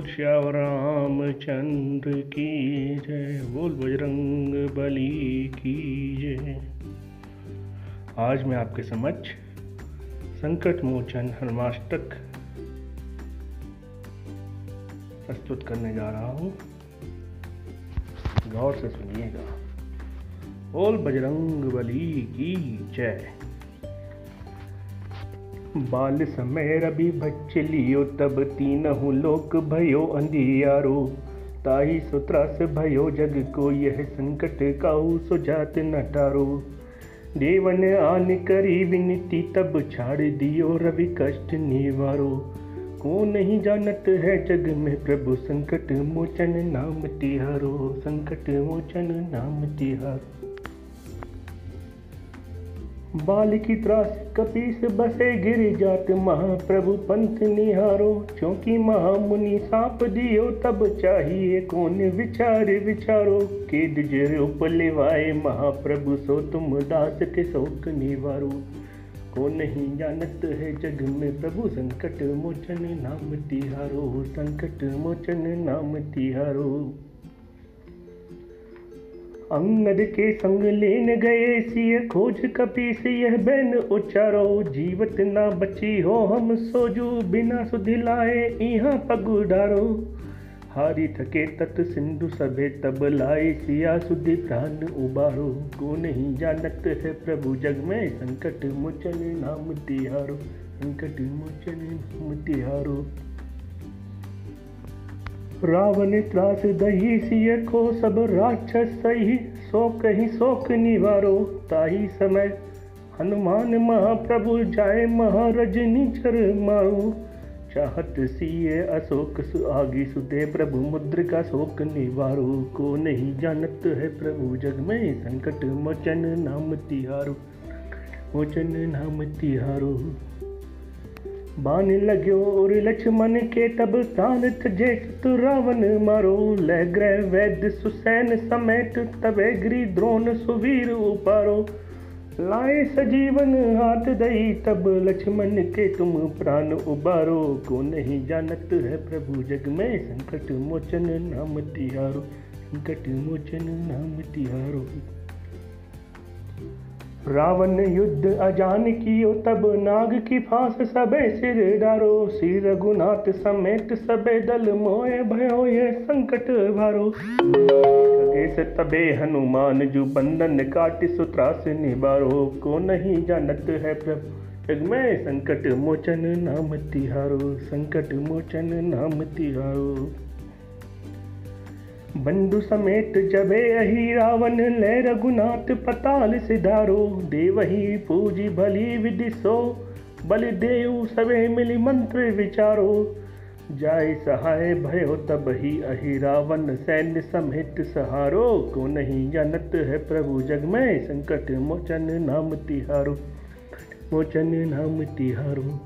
बोल श्याम रामचंद्र की जय। बोल बजरंग बली की जय। आज मैं आपके समक्ष संकट मोचन हनुमाष्टक प्रस्तुत करने जा रहा हूँ। गौर से सुनिएगा। बोल बजरंग बली की जय। बाल समय रवि लियो, तब तीनहु लोक भयो अंधियारो। ताही सुत्रास भयो जग को, यह संकट काऊ सुजात न टारो। देवन आन करी विनती, तब छाड़ दियो रवि कष्ट निवारो। को नहीं जानत है जग में प्रभु, संकट मोचन नाम तिहारो। संकट मोचन नाम तिहारो। बाल की त्रास कपीस बसे गिर जात महाप्रभु पंथ निहारो। क्योंकि महामुनि साप दियो, तब चाहिए कौन विचार विचारो। केद जर उपलेवाए महाप्रभु, सो तुम दास के शोक निवारो। को नहीं जानत है जग में प्रभु, संकट मोचन नाम तिहारो। संकट मोचन नाम तिहारो। अंगद के संग लेन गए सिय खोज कपी से यह बैन उचारो जीवत ना बची हो हम सोजू, बिना सुधिलाए यहाँ पगु डारो। हारी थके तत सिंधु सभे तब लाए, सिया सुधि प्राण उबारो। को नहीं जानत है प्रभु जग में, संकट मोचन नाम तिहारो संकट मोचन नाम तिहारो रावण त्रास दही सिय को सब राक्षस सही सो कहीं शोक निवारो। ताही समय हनुमान महाप्रभु जाए महारजनी चर मारो। चाहत सिय अशोक आगी सुते प्रभु, मुद्र का शोक निवारो। को नहीं जानत है प्रभु जग में संकट, मोचन नाम तिहारो, मोचन नाम तिहारो। बान लग्यो और लक्ष्मण के तब तान जे तु रावण मारो ले ग्रह वैद्य सुसैन समेत तबे गिरी द्रोण सुवीर उपारो। लाए सजीवन हाथ दई, तब लक्ष्मण के तुम प्राण उबारो। को नहीं जानत है प्रभु जग में संकट मोचन नाम तिहारो, संकट मोचन नाम तिहारो। रावण युद्ध अजान कियो, तब नाग की फांस सबे सिर डारो। श्री रघुनाथ समेत सबे दल मोए भयो ये संकट भारो। तबे हनुमान जु बंधन काट सुत्रास निबारो को नहीं जानत है प्रभु में संकट मोचन नाम तिहारो। संकट मोचन नाम तिहारो। बंधु समेत जबे अही रावण ले रघुनाथ पताल सिधारो देवही पूजी भली सो बलि देव सवे मिली मंत्र विचारो। जाय सहाय भयो तब ही अहि रावण, सैन्य समेत सहारो। को नहीं जानत है प्रभु जग में संकट मोचन नाम तिहारो, मोचन नाम तिहारो।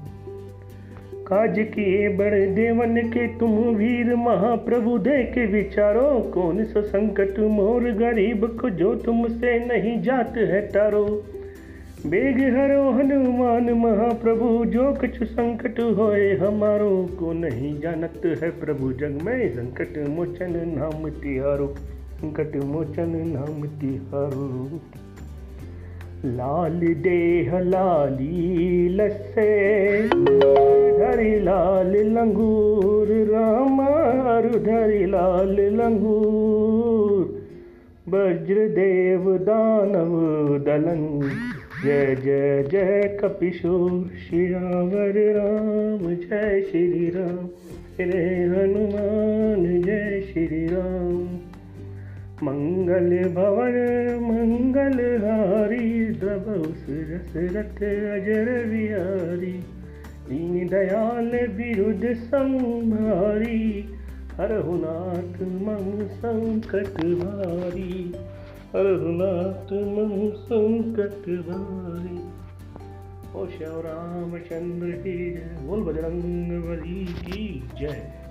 काज किए बड़े देवन के तुम वीर महाप्रभु दे के विचारो कौन सा संकट? मोर गरीब को जो तुमसे नहीं जात है तारो। बेग हरो हनुमान महाप्रभु, जो कुछ संकट होए हमारो, को नहीं जानत है प्रभु जग में संकट मोचन नाम तिहारो। संकट मोचन नाम तिहारो। लाल देह, लाली लसे। धरी लाल लंगूर रामार धरी लाल लंगूर। वज्रदेव दानव दलन, जय जय जय कपिशोर श्यावर राम, जय श्री राम रे हनुमान, जय श्री राम मंगल भवन मंगल हारी द्रवस रस रथ, अजर बिहारी, दीन दयाल विरुद्ध संभारी हरहुनाथ मम संकट भारी हरहुनाथ मम संकट भारी। ओ श्याम रामचंद्र की जय, बोल बजरंग बली की जय।